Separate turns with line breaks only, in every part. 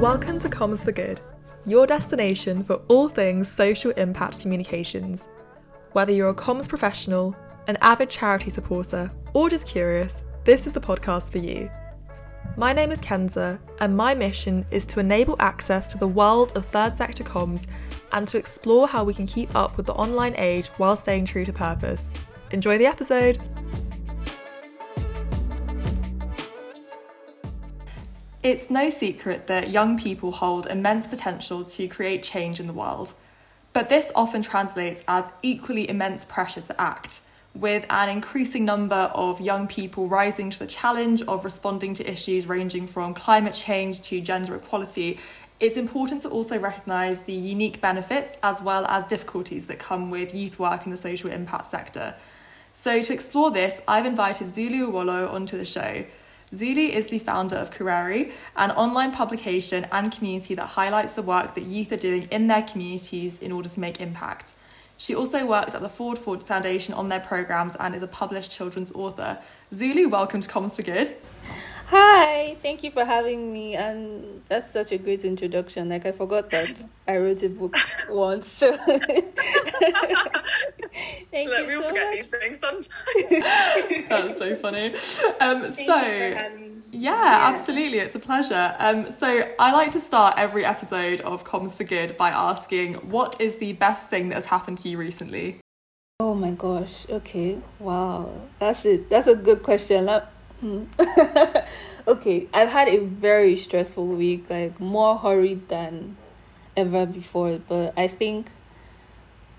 Welcome to Comms for Good, your destination for all things social impact communications. Whether you're a comms professional, an avid charity supporter, or just curious, this is the podcast for you. My name is Kenza, and my mission is to enable access to the world of third sector comms and to explore how we can keep up with the online age while staying true to purpose. Enjoy the episode! It's no secret that young people hold immense potential to create change in the world, but this often translates as equally immense pressure to act with an increasing number of young people rising to the challenge of responding to issues ranging from climate change to gender equality, it's important to also recognise the unique benefits as well as difficulties that come with youth work in the social impact sector. So, to explore this, I've invited Zulu Uwolloh onto the show. Zuli is the founder of Kurerie, an online publication and community that highlights the work that youth are doing in their communities in order to make impact. She also works at the Ford Ford Foundation on their programs and is a published children's author. Zulu, welcome to Comms for Good.
Hi, thank you for having me. And that's such a great introduction. Like I forgot that I wrote a book once. So thank
Look, you we all so forget much. these things sometimes. that's so funny. Um, so yeah, yeah, absolutely, it's a pleasure. Um, so I like to start every episode of Comms for Good by asking, what is the best thing that has happened to you recently?
Oh my gosh. Okay. Wow. That's it. That's a good question. That, hmm. okay, I've had a very stressful week, like more hurried than ever before, but I think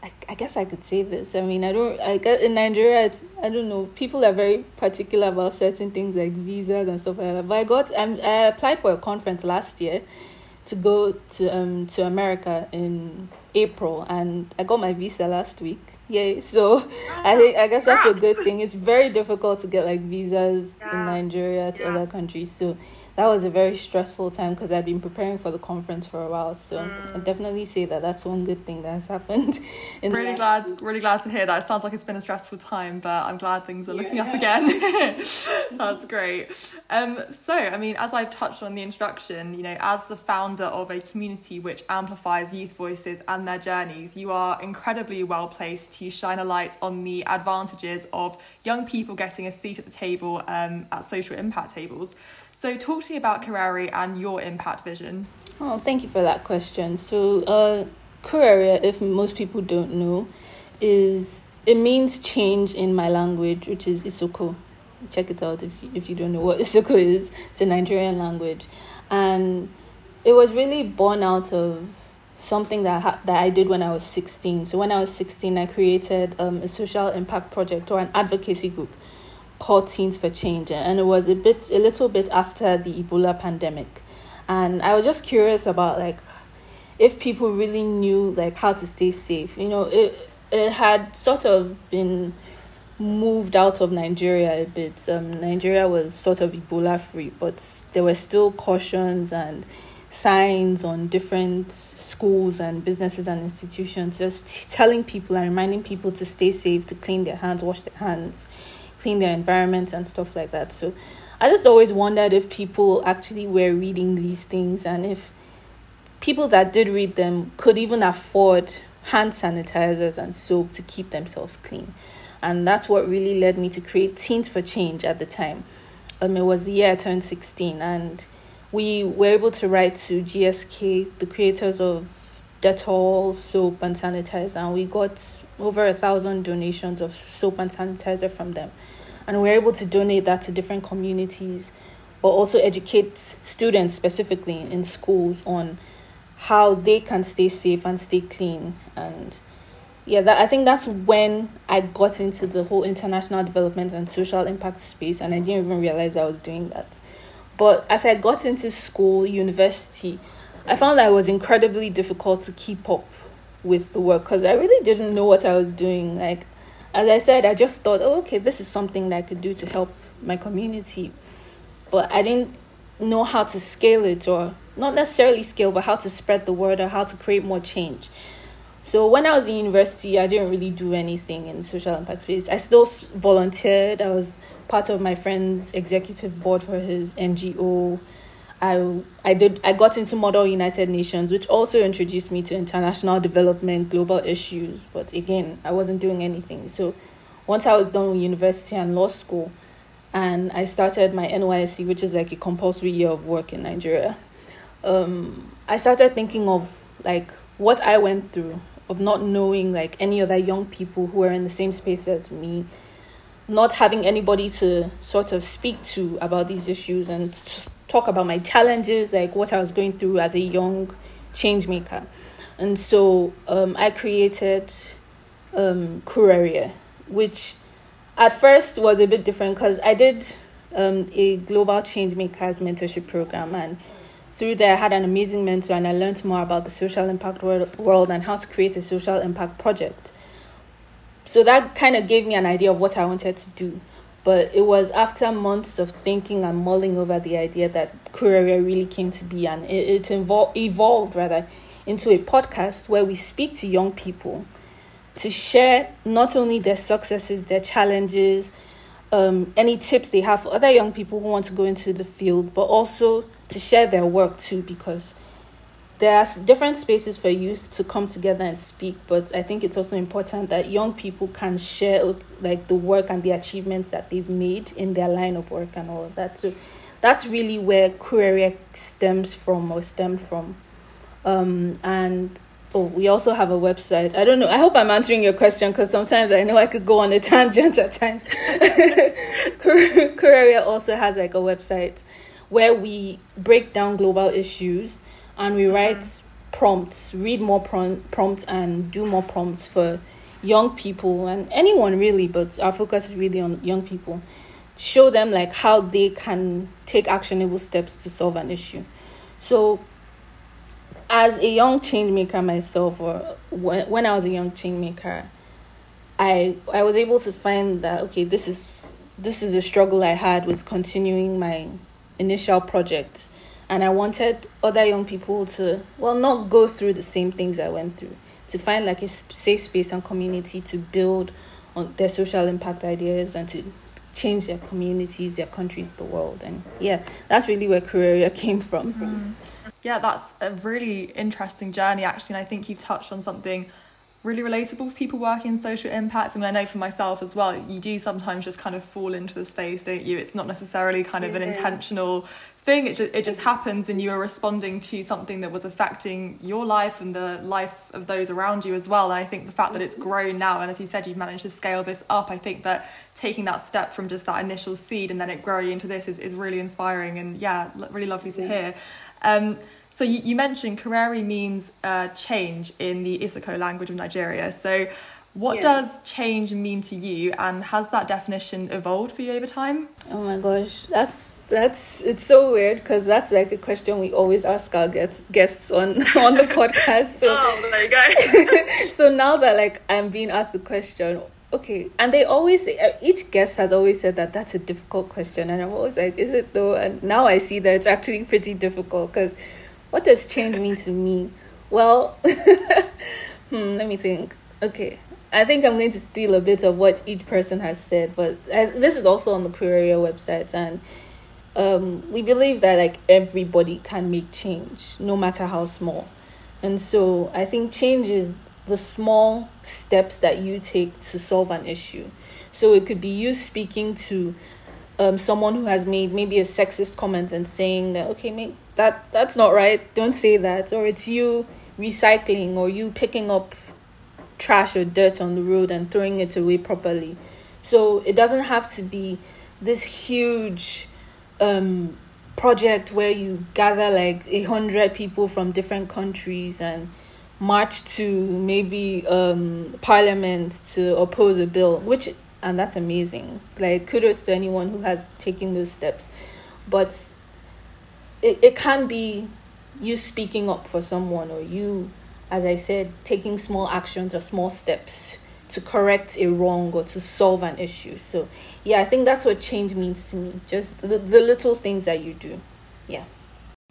I, I guess I could say this. I mean, I don't. I guess in Nigeria, it's I don't know. People are very particular about certain things like visas and stuff like that. But I got. I'm, I applied for a conference last year to go to um to America in April, and I got my visa last week. Yay! So I oh, think I guess that's a good thing. It's very difficult to get like visas yeah. in Nigeria to yeah. other countries. So that was a very stressful time because I've been preparing for the conference for a while. So mm. I definitely say that that's one good thing that has happened.
In really glad, week. really glad to hear that. It sounds like it's been a stressful time, but I'm glad things are looking yeah. up again. that's great. Um, so I mean, as I've touched on the introduction, you know, as the founder of a community which amplifies youth voices and their journeys, you are incredibly well placed to shine a light on the advantages of young people getting a seat at the table um, at social impact tables. So, talk to me about Kurerie and your impact vision.
Oh, thank you for that question. So, uh, if most people don't know, is it means change in my language, which is Isoko. Check it out if you, if you don't know what Isoko is. It's a Nigerian language, and it was really born out of something that ha- that I did when I was sixteen. So when I was sixteen, I created um, a social impact project or an advocacy group called Teens for Change, and it was a bit, a little bit after the Ebola pandemic, and I was just curious about like if people really knew like how to stay safe. You know, it it had sort of been moved out of Nigeria a bit. Um, Nigeria was sort of Ebola free, but there were still cautions and signs on different schools and businesses and institutions just telling people and reminding people to stay safe, to clean their hands, wash their hands clean their environments and stuff like that. So I just always wondered if people actually were reading these things and if people that did read them could even afford hand sanitizers and soap to keep themselves clean. And that's what really led me to create Teens for Change at the time. Um, it was the year I turned 16, and we were able to write to GSK, the creators of Dettol, soap, and sanitizer, and we got over a thousand donations of soap and sanitizer from them and we're able to donate that to different communities but also educate students specifically in schools on how they can stay safe and stay clean. And yeah that i think that's when i got into the whole international development and social impact space and i didn't even realize i was doing that. But as i got into school university i found that it was incredibly difficult to keep up with the work because i really didn't know what i was doing. Like as I said, I just thought, oh, okay, this is something that I could do to help my community. But I didn't know how to scale it, or not necessarily scale, but how to spread the word or how to create more change. So when I was in university, I didn't really do anything in social impact space. I still volunteered. I was part of my friend's executive board for his NGO. I I did I got into Model United Nations, which also introduced me to international development, global issues. But again, I wasn't doing anything. So once I was done with university and law school, and I started my NYSC, which is like a compulsory year of work in Nigeria. Um, I started thinking of like what I went through of not knowing like any other young people who are in the same space as me, not having anybody to sort of speak to about these issues and talk about my challenges, like what I was going through as a young change maker. And so um, I created um, which at first was a bit different because I did um, a global change makers mentorship program and through there I had an amazing mentor and I learned more about the social impact world and how to create a social impact project. So that kind of gave me an idea of what I wanted to do. But it was after months of thinking and mulling over the idea that Kurerie really came to be. And it, it evol- evolved rather into a podcast where we speak to young people to share not only their successes, their challenges, um, any tips they have for other young people who want to go into the field, but also to share their work too, because there are different spaces for youth to come together and speak. But I think it's also important that young people can share like the work and the achievements that they've made in their line of work and all of that. So that's really where Kurerie stems from or stemmed from. Um, and Oh, we also have a website. I don't know. I hope I'm answering your question because sometimes I know I could go on a tangent at times. Kurerie also has like a website where we break down global issues and we write prompts, read more prom- prompts, and do more prompts for young people and anyone really, but our focus is really on young people. Show them like how they can take actionable steps to solve an issue. So as a young change maker myself, or when, when I was a young change maker, I I was able to find that okay, this is this is a struggle I had with continuing my initial project, and I wanted other young people to well not go through the same things I went through, to find like a safe space and community to build on their social impact ideas and to change their communities, their countries, the world, and yeah, that's really where Kurerie came from.
Mm-hmm. Yeah, that's a really interesting journey, actually. And I think you've touched on something really relatable for people working in social impact. I mean, I know for myself as well, you do sometimes just kind of fall into the space, don't you? It's not necessarily kind of an intentional thing. It just, it just happens and you are responding to something that was affecting your life and the life of those around you as well. And I think the fact that it's grown now, and as you said, you've managed to scale this up, I think that taking that step from just that initial seed and then it growing into this is, is really inspiring and yeah, really lovely to hear. Um, so you, you mentioned Kurerie means uh, change in the Isoko language of Nigeria. So what yeah. does change mean to you, and has that definition evolved for you over time?
Oh my gosh, that's that's it's so weird because that's like a question we always ask our guests guests on on the podcast.
So oh, there you go.
so now that like I'm being asked the question, okay, and they always say, uh, each guest has always said that that's a difficult question, and I'm always like, is it though? And now I see that it's actually pretty difficult because what does change mean to me? Well, hmm, let me think. Okay, I think I'm going to steal a bit of what each person has said, but I, this is also on the Kurerie website, and um, we believe that like everybody can make change, no matter how small. And so I think change is the small steps that you take to solve an issue. So it could be you speaking to um, someone who has made maybe a sexist comment and saying that okay, maybe that that's not right don't say that or it's you recycling or you picking up trash or dirt on the road and throwing it away properly so it doesn't have to be this huge um, project where you gather like a hundred people from different countries and march to maybe um, parliament to oppose a bill which and that's amazing. Like kudos to anyone who has taken those steps. But it, it can be you speaking up for someone or you as i said taking small actions or small steps to correct a wrong or to solve an issue. So yeah i think that's what change means to me just the, the little things that you do yeah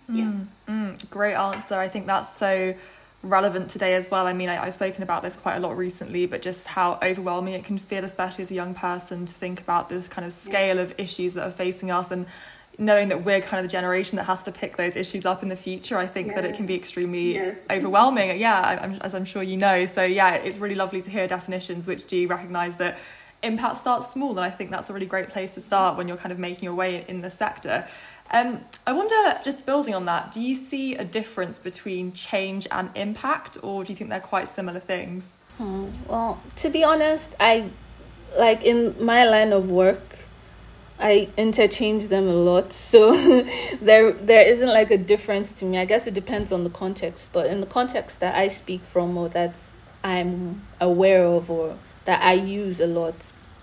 yeah mm, mm, great answer i think that's so relevant today as well. I mean, I, have spoken about this quite a lot recently, but just how overwhelming it can feel, especially as a young person, to think about this kind of scale of issues that are facing us. And knowing that we're kind of the generation that has to pick those issues up in the future, I think yeah. that it can be extremely
yes.
overwhelming. Yeah, I'm, as I'm sure you know. So yeah, it's really lovely to hear definitions which do recognise that impact starts small, and I think that's a really great place to start when you're kind of making your way in the sector. Um, I wonder, just building on that, do you see a difference between change and impact, or do you think they're quite similar things?
Hmm. Well, to be honest, I like in my line of work, I interchange them a lot. So there there isn't like a difference to me. I guess it depends on the context, but in the context that I speak from or that I'm aware of or that I use a lot,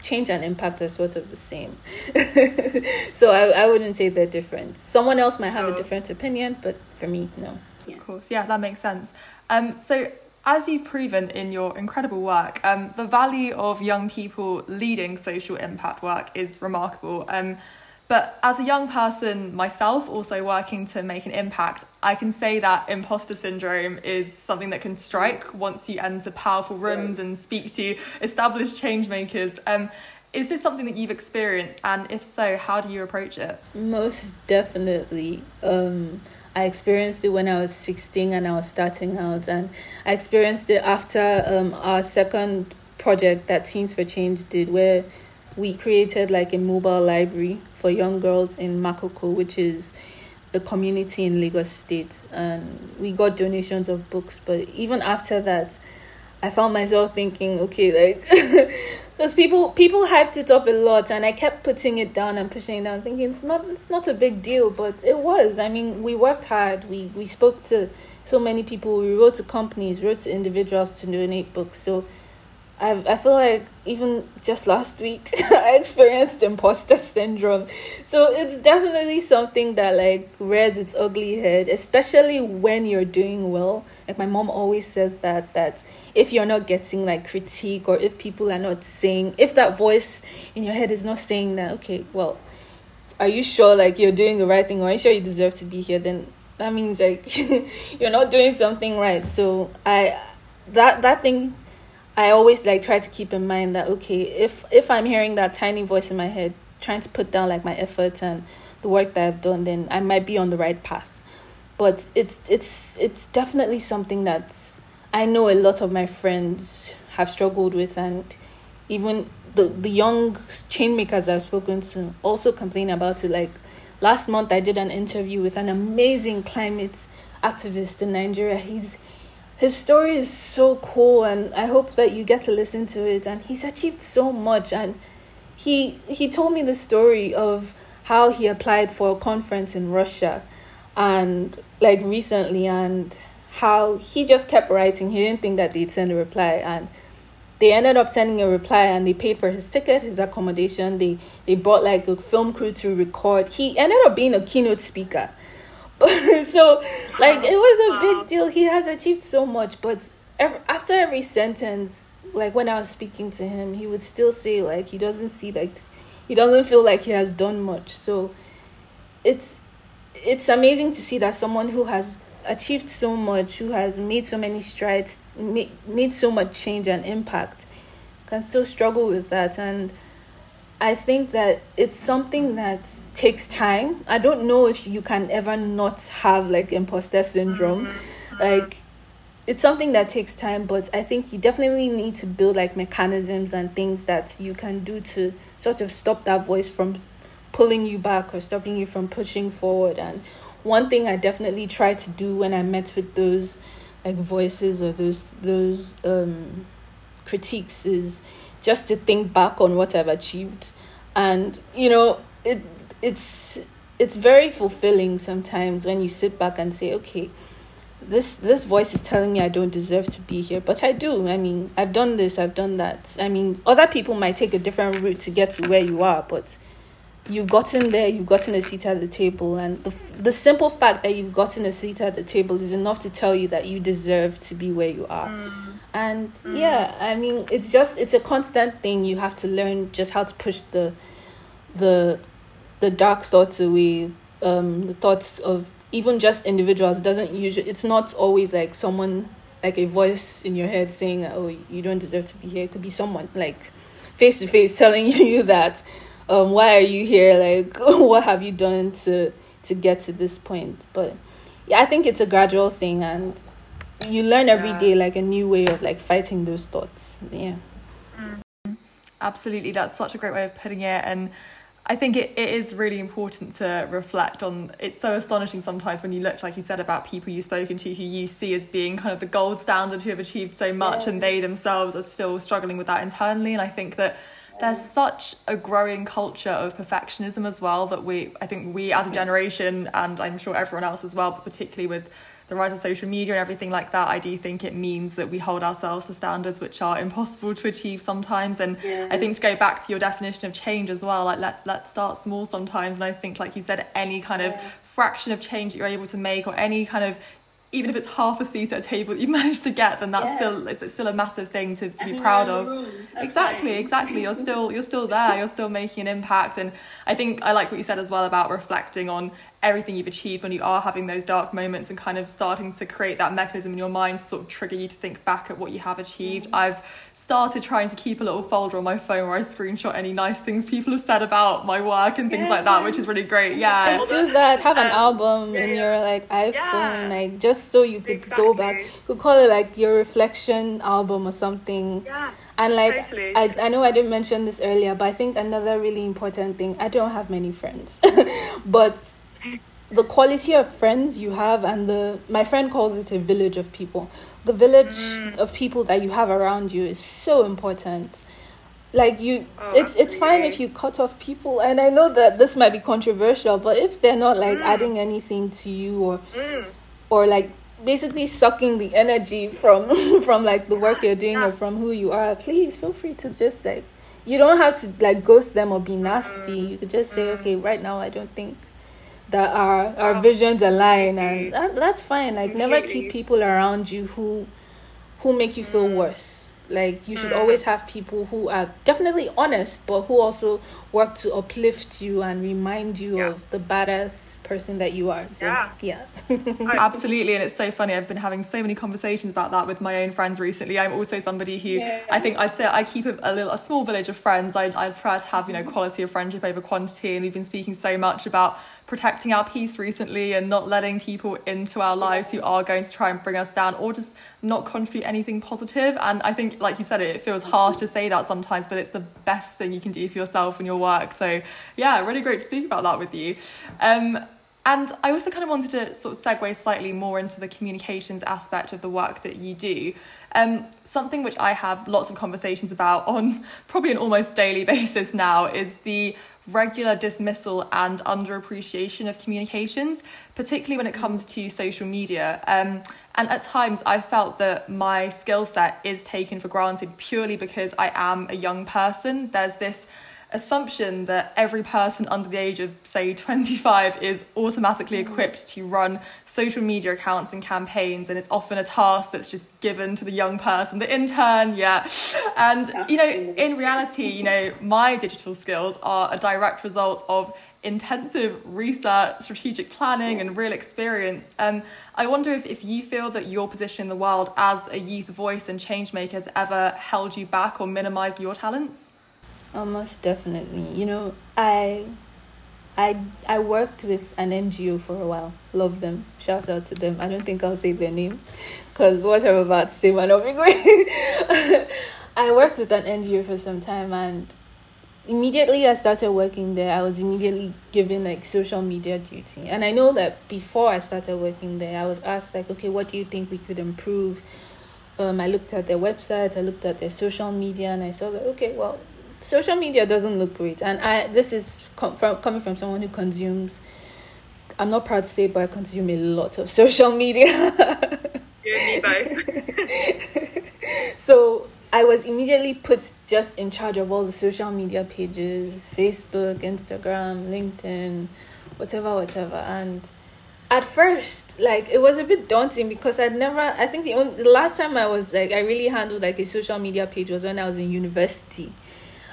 change and impact are sort of the same. so I, I wouldn't say they're different. Someone else might have a different opinion, but for me, no.
Of course, yeah, that makes sense. Um, so as you've proven in your incredible work, um, the value of young people leading social impact work is remarkable. Um, but as a young person myself, also working to make an impact, I can say that imposter syndrome is something that can strike once you enter powerful rooms and speak to established change makers. Um, is this something that you've experienced? And if so, how do you approach it?
Most definitely. Um, I experienced it when I was 16 and I was starting out, and I experienced it after um, our second project that Teens for Change did, where we created like a mobile library for young girls in Makoko, which is a community in Lagos State. And we got donations of books, but even after that, I found myself thinking, okay, like, because people people hyped it up a lot, and I kept putting it down and pushing it down, thinking it's not it's not a big deal, but it was. I mean, we worked hard. We we spoke to so many people. We wrote to companies, wrote to individuals to donate books. So I I feel like even just last week I experienced imposter syndrome. So it's definitely something that like rears its ugly head, especially when you're doing well. Like my mom always says that that if you're not getting like critique or if people are not saying if that voice in your head is not saying that okay, well, are you sure like you're doing the right thing or are you sure you deserve to be here then that means like you're not doing something right. So I that that thing I always like try to keep in mind that okay, if if I'm hearing that tiny voice in my head trying to put down like my effort and the work that I've done, then I might be on the right path. But it's it's it's definitely something that's I know a lot of my friends have struggled with and even the the young chain makers I've spoken to also complain about it. Like last month I did an interview with an amazing climate activist in Nigeria. He's his story is so cool and I hope that you get to listen to it. And he's achieved so much and he he told me the story of how he applied for a conference in Russia and like recently and how he just kept writing. He didn't think that they'd send a reply and they ended up sending a reply and they paid for his ticket his accommodation. They they brought like a film crew to record. He ended up being a keynote speaker so like it was a big deal. He has achieved so much but every, after every sentence like when i was speaking to him he would still say like he doesn't see like he doesn't feel like he has done much. So it's it's amazing to see that someone who has achieved so much who has made so many strides made, made so much change and impact can still struggle with that. And I think that it's something that takes time. I don't know if you can ever not have like imposter syndrome. Mm-hmm. Like it's something that takes time, but I think you definitely need to build like mechanisms and things that you can do to sort of stop that voice from pulling you back or stopping you from pushing forward. And one thing I definitely try to do when I met with those like voices or those those um critiques is just to think back on what I've achieved. And you know, it it's it's very fulfilling sometimes when you sit back and say, okay, this this voice is telling me I don't deserve to be here, but I do. I mean, I've done this, I've done that. I mean, other people might take a different route to get to where you are, but you've gotten there, you've gotten a seat at the table, and the the simple fact that you've gotten a seat at the table is enough to tell you that you deserve to be where you are. Mm. And mm. yeah, I mean, it's just it's a constant thing. You have to learn just how to push the the the dark thoughts away, um, the thoughts of even just individuals. It doesn't usually. It's not always like someone like a voice in your head saying, "Oh, you don't deserve to be here." It could be someone like face to face telling you that um, why are you here? Like, what have you done to to get to this point? But yeah, I think it's a gradual thing, and you learn every
Yeah.
day like a new way of like fighting those thoughts. Yeah.
Absolutely, that's such a great way of putting it. And I think it, it is really important to reflect on. It's so astonishing sometimes when you look, like you said, about people you've spoken to who you see as being kind of the gold standard who have achieved so much, and they themselves are still struggling with that internally. And I think that there's such a growing culture of perfectionism as well that we, I think we as a generation, and I'm sure everyone else as well, but particularly with the rise of social media and everything like that, I do think it means that we hold ourselves to standards which are impossible to achieve sometimes. And I think to go back to your definition of change as well, like let's let's start small sometimes. And I think, like you said, any kind of fraction of change that you're able to make, or any kind of even if it's half a seat at a table that you managed to get, then that's
Yeah.
still it's, it's still a massive thing to, to
And
be proud of. exactly
fine.
exactly. You're still you're still there. You're still making an impact. And i think i like what you said as well about reflecting on everything you've achieved when you are having those dark moments and kind of starting to create that mechanism in your mind to sort of trigger you to think back at what you have achieved
Mm-hmm.
i've started trying to keep a little folder on my phone where i screenshot any nice things people have said about my work and things like that which is really great yeah
do that have an
Um,
album
yeah,
in your like iphone
Yeah.
like just so you could go back you could call it like your reflection album or something
Yeah.
and like
Totally.
I, I know i didn't mention this earlier but i think another really important thing i don't have many friends but the quality of friends you have and the my friend calls it a village of people. The village
Mm.
of people that you have around you is so important. Like you
Oh,
it's it's fine if you cut off people and i know that this might be controversial but if they're not like
Mm.
adding anything to you or
Mm.
or like basically sucking the energy from from like the work you're doing or from who you are please feel free to just like you don't have to like ghost them or be nasty. You could just say okay right now i don't think that our our
Oh,
visions align
completely.
and mm-hmm. that, that's fine like never keep people around you who who make you feel mm. worse like you should
Mm.
always have people who are definitely honest but who also work to uplift you and remind you
Yeah.
of the badass person that you are so
Yeah.
yeah
Absolutely, and it's so funny. I've been having so many conversations about that with my own friends recently. I'm also somebody who
Yeah.
I think I'd say I keep a, a little a small village of friends. I I prefer to have you know mm-hmm. quality of friendship over quantity, and we've been speaking so much about protecting our peace recently and not letting people into our lives who are going to try and bring us down or just not contribute anything positive. And I think, like you said, it, feels harsh to say that sometimes, but it's the best thing you can do for yourself and your work. So yeah, really great to speak about that with you. Um, and I also kind of wanted to sort of segue slightly more into the communications aspect of the work that you do. Um, something which I have lots of conversations about on probably an almost daily basis now is the regular dismissal and underappreciation of communications, particularly when it comes to social media. Um, and at times, I felt that my skill set is taken for granted purely because I am a young person. There's this assumption that every person under the age of say 25 is automatically equipped to run social media accounts and campaigns and it's often a task that's just given to the young person the intern yeah. And you know in reality you know my digital skills are a direct result of intensive research strategic planning and real experience. Um, i wonder if, if you feel that your position in the world as a youth voice and change maker has ever held you back or minimized your talents
Almost definitely. You know, I I I worked with an NGO for a while. Love them. Shout out to them. I don't think I'll say their name because what I'm about to say might not be great. I worked with an NGO for some time and immediately I started working there, I was immediately given like social media duty. And I know that before I started working there, I was asked like, okay, what do you think we could improve? Um, I looked at their website, I looked at their social media, and I saw that okay, well, social media doesn't look great. And i this is com- from coming from someone who consumes i'm not proud to say but i consume a lot of social media.
You and me both.
so i was immediately put just in charge of all the social media pages facebook instagram linkedin whatever whatever. And at first like it was a bit daunting because i'd never i think the, only, the last time i was like i really handled like a social media page was when i was in university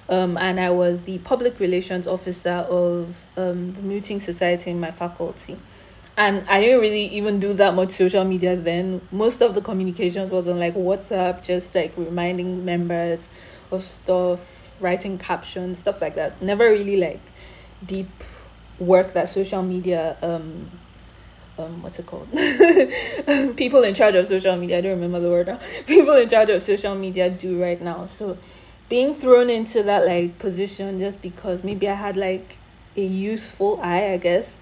um, and I was the public relations officer of um, the Mooting Society in my faculty. And I didn't really even do that much social media then. Most of the communications was on like WhatsApp, just like reminding members of stuff, writing captions, stuff like that. Never really like deep work that social media um um what's it called people in charge of social media i don't remember the word now people in charge of social media do right now so being thrown into that like position just because maybe i had like a useful eye i guess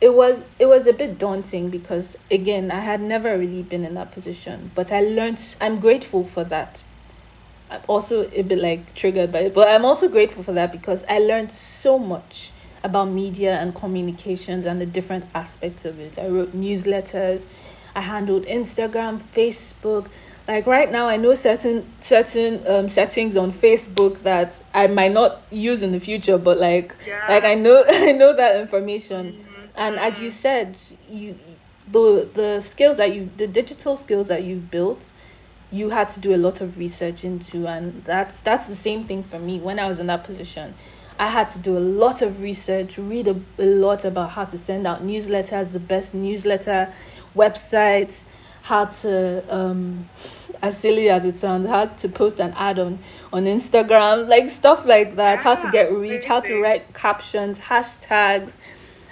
it was it was a bit daunting because again i had never really been in that position but i learned i'm grateful for that. I'm also a bit like triggered by it but i'm also grateful for that because i learned so much about media and communications and the different aspects of it. I wrote newsletters i handled instagram facebook. Like right now i know certain certain um, settings on facebook that i might not use in the future but like
Yeah.
like i know i know that information. And as you said you the the skills that you the digital skills that you've built you had to do a lot of research into and that's that's the same thing for me. When i was in that position i had to do a lot of research read a, a lot about how to send out newsletters the best newsletter websites how to um as silly as it sounds how to post an ad on on instagram like stuff like that how to get reach how to write captions hashtags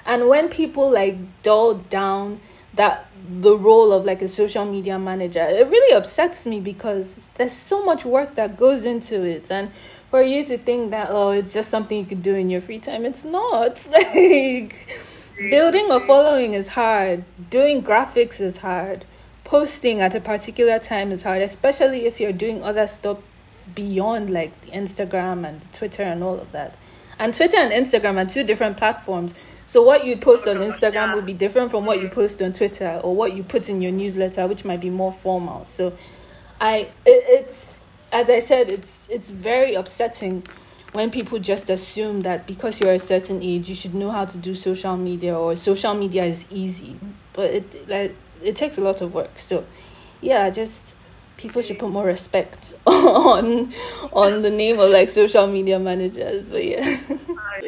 and when people like dull down that the role of like a social media manager, it really upsets me because there's so much work that goes into it. And for you to think that, oh, it's just something you could do in your free time, it's not. Like building a following is hard, doing graphics is hard, posting at a particular time is hard, especially if you're doing other stuff beyond like Instagram and Twitter and all of that. And Twitter and Instagram are two different platforms. So what you post on Instagram will be different from what you post on Twitter or what you put in your newsletter, which might be more formal. So I it, it's as I said, it's it's very upsetting when people just assume that because you're a certain age you should know how to do social media or social media is easy. But it like it takes a lot of work. So yeah, just people should put more respect on on the name of like social media managers. But yeah.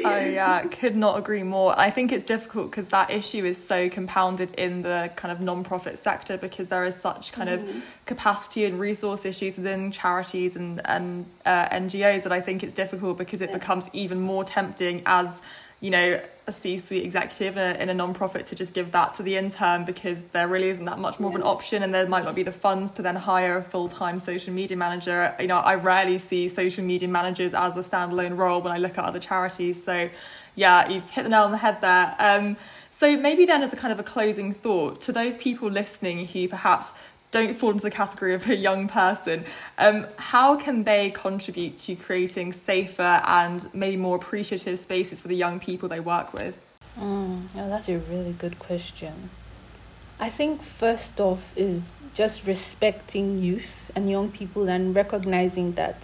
Oh yeah, could not agree more. I think it's difficult because that issue is so compounded in the kind of non-profit sector because there is such kind of capacity and resource issues within charities and and uh, NGOs that I think it's difficult because it becomes even more tempting as you know a C-suite executive in a, in a non-profit to just give that to the intern because there really isn't that much more of an option and there might not be the funds to then hire a full-time social media manager. You know I rarely see social media managers as a standalone role when I look at other charities. So yeah you've hit the nail on the head there. Um so maybe then as a kind of a closing thought to those people listening who perhaps don't fall into the category of a young person, um, how can they contribute to creating safer and maybe more appreciative spaces for the young people they work with?
Mm, yeah, that's a really good question. I think first off is just respecting youth and young people and recognizing that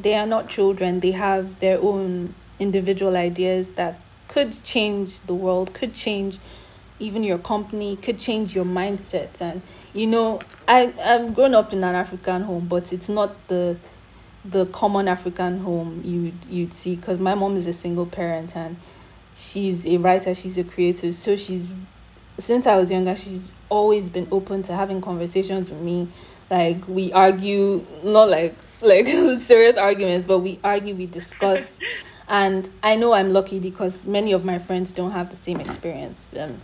they are not children. They have their own individual ideas that could change the world, could change even your company, could change your mindset. And you know, I I've grown up in an African home, but it's not the the common African home you you'd see because my mom is a single parent and she's a writer, she's a creative, so she's since I was younger, she's always been open to having conversations with me. Like we argue, not like like serious arguments, but we argue, we discuss. and I know I'm lucky because many of my friends don't have the same experience. Um,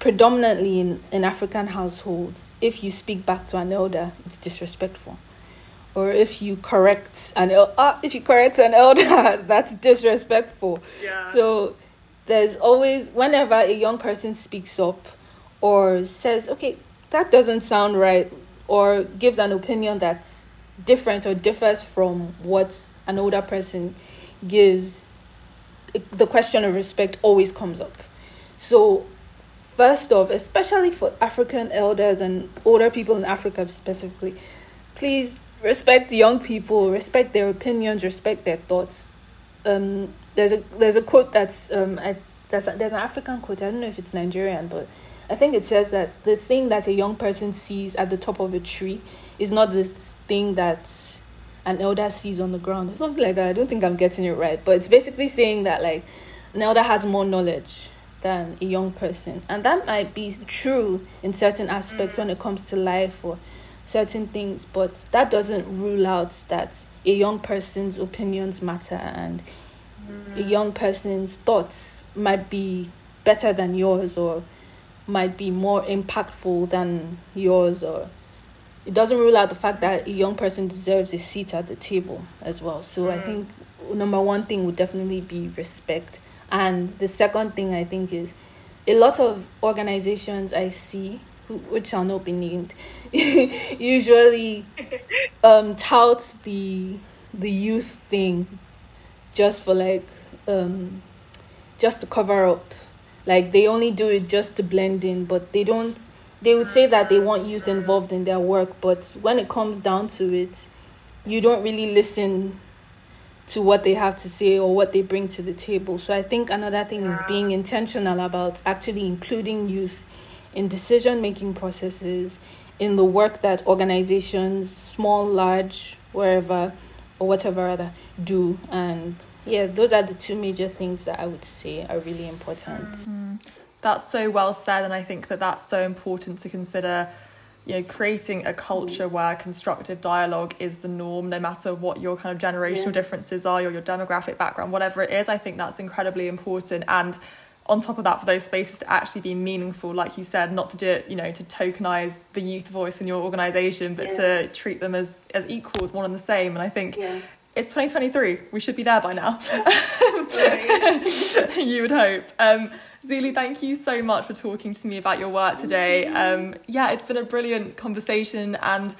predominantly in, in African households, if you speak back to an elder, it's disrespectful. Or if you correct an el- ah, if you correct an elder, that's disrespectful.
Yeah.
So there's always whenever a young person speaks up or says, "Okay, that doesn't sound right," or gives an opinion that's different or differs from what an older person gives, the question of respect always comes up. So first off, especially for African elders and older people in Africa specifically, please respect young people, respect their opinions, respect their thoughts. Um, there's a there's a quote that's um I, a, there's an African quote. I don't know if it's Nigerian, but I think it says that the thing that a young person sees at the top of a tree is not the thing that an elder sees on the ground, or something like that. I don't think I'm getting it right, but it's basically saying that like an elder has more knowledge than a young person, and that might be true in certain aspects when it comes to life or certain things, but that doesn't rule out that a young person's opinions matter and a young person's thoughts might be better than yours or might be more impactful than yours or it doesn't rule out the fact that a young person deserves a seat at the table as well. So I mm. think number one thing would definitely be respect. And the second thing I think is a lot of organizations I see, which shall not be named, usually um, touts the the youth thing just for like um, just to cover up. Like they only do it just to blend in, but they don't. They would say that they want youth involved in their work, but when it comes down to it, you don't really listen to what they have to say or what they bring to the table. So I think another thing is being intentional about actually including youth in decision making processes, in the work that organizations, small, large, wherever or whatever other do. And yeah, those are the two major things that I would say are really important. Mm-hmm.
That's so well said, and I think that that's so important to consider. You know, creating a culture mm. where constructive dialogue is the norm, no matter what your kind of generational
Yeah.
differences are, or your demographic background, whatever it is. I think that's incredibly important. And on top of that, for those spaces to actually be meaningful, like you said, not to do it, you know, to tokenize the youth voice in your organization, but to treat them as as equals, one and the same. And I think it's 2023. We should be there by now. you would hope. Um, Zuli, thank you so much for talking to me about your work today. Um, yeah, it's been a brilliant conversation and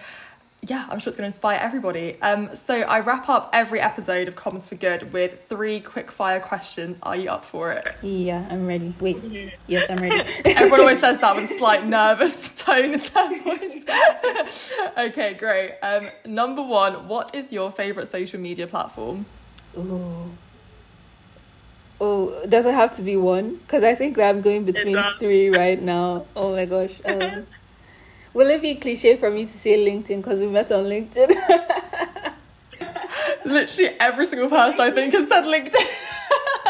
yeah, I'm sure it's going to inspire everybody. Um, so I wrap up every episode of Comms for Good with three quick fire questions. Are you up for it?
Yeah, I'm ready. Wait. Yes, I'm ready.
Everyone always says that with a slight nervous tone in their voice. okay, great. Um, number one, what is your favourite social media platform?
Ooh. Oh, does it have to be one? Because I think that I'm going between three right now. Oh my gosh. Um, will it be a cliche for me to say LinkedIn because we met on LinkedIn?
Literally every single person I think has said LinkedIn.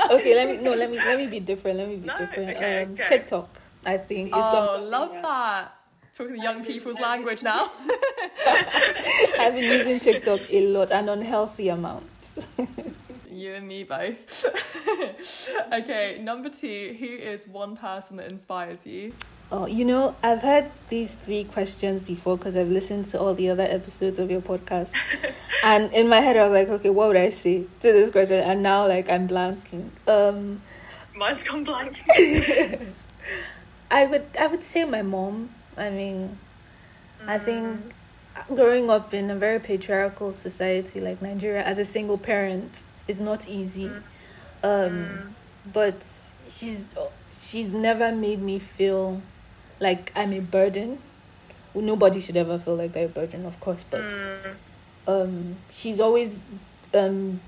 okay, let me no, let me let me be different. Let me be
No,
different.
okay,
um,
okay.
TikTok, I think.
Oh, love
that-
that. Talking the young people's language now.
I've been using TikTok a lot, an unhealthy amount.
You and me both. okay, number two, who is one person that inspires you?
Oh, you know, I've heard these three questions before because I've listened to all the other episodes of your podcast. and in my head, I was like, okay, what would I say to this question? And now, like, I'm blanking. Um,
Mine's gone blank.
I would, I would say my mom. I mean, I think growing up in a very patriarchal society like Nigeria as a single parent is not easy. Um, but she's she's never made me feel like I'm a burden. Nobody should ever feel like they're a burden, of course, but um, she's always um,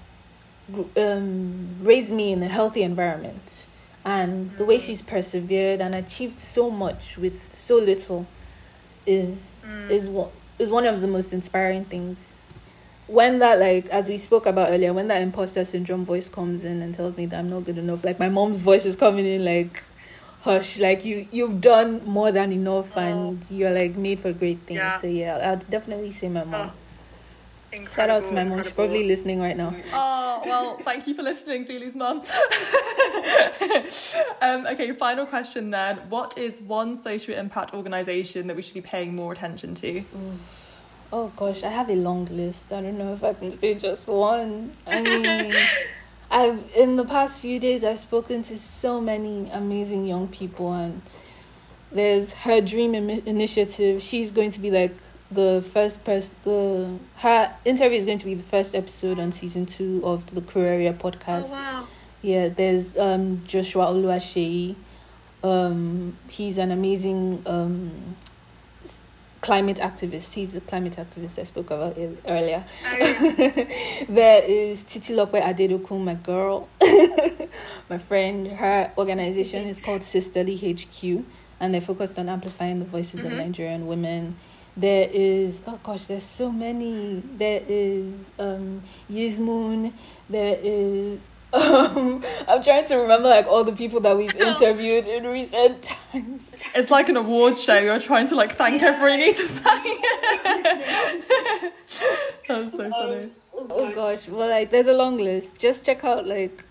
um, raised me in a healthy environment. And the way she's persevered and achieved so much with so little is is what is one of the most inspiring things. When that like as we spoke about earlier, when that imposter syndrome voice comes in and tells me that I'm not good enough, like my mom's voice is coming in like hush, like you you've done more than enough and you're like made for great things.
Yeah.
So yeah, I'd definitely say my mom.
Incredible,
Shout out to my mom. She's probably listening right now.
Oh, well, thank you for listening, Zulu's mom. um, okay, final question then. What is one social impact organisation that we should be paying more attention to?
Oh gosh, I have a long list. I don't know if I can say just one. I mean, I've in the past few days I've spoken to so many amazing young people, and there's her dream Imi- initiative. She's going to be like the first person. The her interview is going to be the first episode on season two of the Kurerie podcast.
Oh, wow.
Yeah, there's um Joshua Oluwaseyi. Um, he's an amazing um climate activist. He's a climate activist I spoke about earlier.
Oh,
there is Titilope Adedokun, my girl, my friend. Her organization is called Sisterly HQ, and they're focused on amplifying the voices of
Mhm.
Nigerian women. There is oh gosh, there's so many. There is um Yizmoon. There is um I'm trying to remember like all the people that we've interviewed in recent times.
It's like an awards show. You're trying to like thank everyone you need to thank. That's so funny.
Um, Oh gosh, well, like there's a long list. Just check out like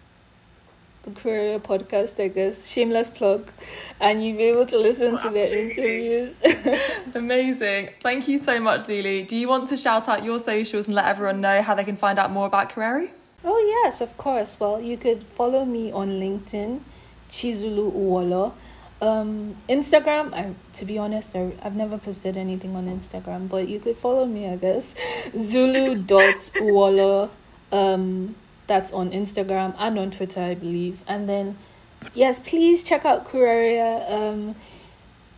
the Kurerie podcast, I guess. Shameless plug, and you'll be able to listen
Oh,
to their interviews.
Amazing. Thank you so much, Zulu. Do you want to shout out your socials and let everyone know how they can find out more about Kurerie?
Oh yes, of course. Well, you could follow me on LinkedIn, Chizulu Uwolloh. Um, Instagram, I to be honest, I, I've never posted anything on Instagram, but you could follow me, I guess. Zulu dot Uwolloh. Um, that's on Instagram and on Twitter, I believe. And then, yes, please check out Kurerie. Um,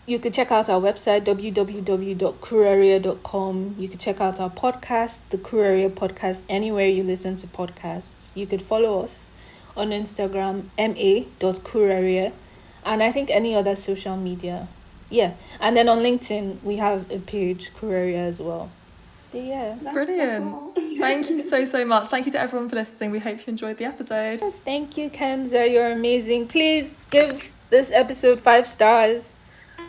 you could check out our website www.kurerie.com. You could check out our podcast, the Kurerie Podcast, anywhere you listen to podcasts. You could follow us on Instagram, ma.kurerie, and I think any other social media. Yeah, and then on LinkedIn, we have a page, Kurerie, as well. But yeah, that's, that's
Brilliant.
all.
Thank you so, so much. Thank you to everyone for listening. We hope you enjoyed the episode.
Yes, thank you, Kenza. You're amazing. Please give this episode five stars.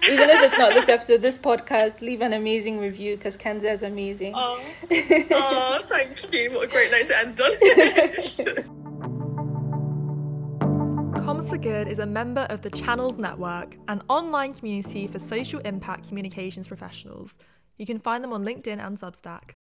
Even if it's not this episode, this podcast, leave an amazing review because Kenza is amazing.
Oh, oh, thank you. What a great night to end on.
Comms for Good is a member of the Channels Network, an online community for social impact communications professionals. You can find them on LinkedIn and Substack.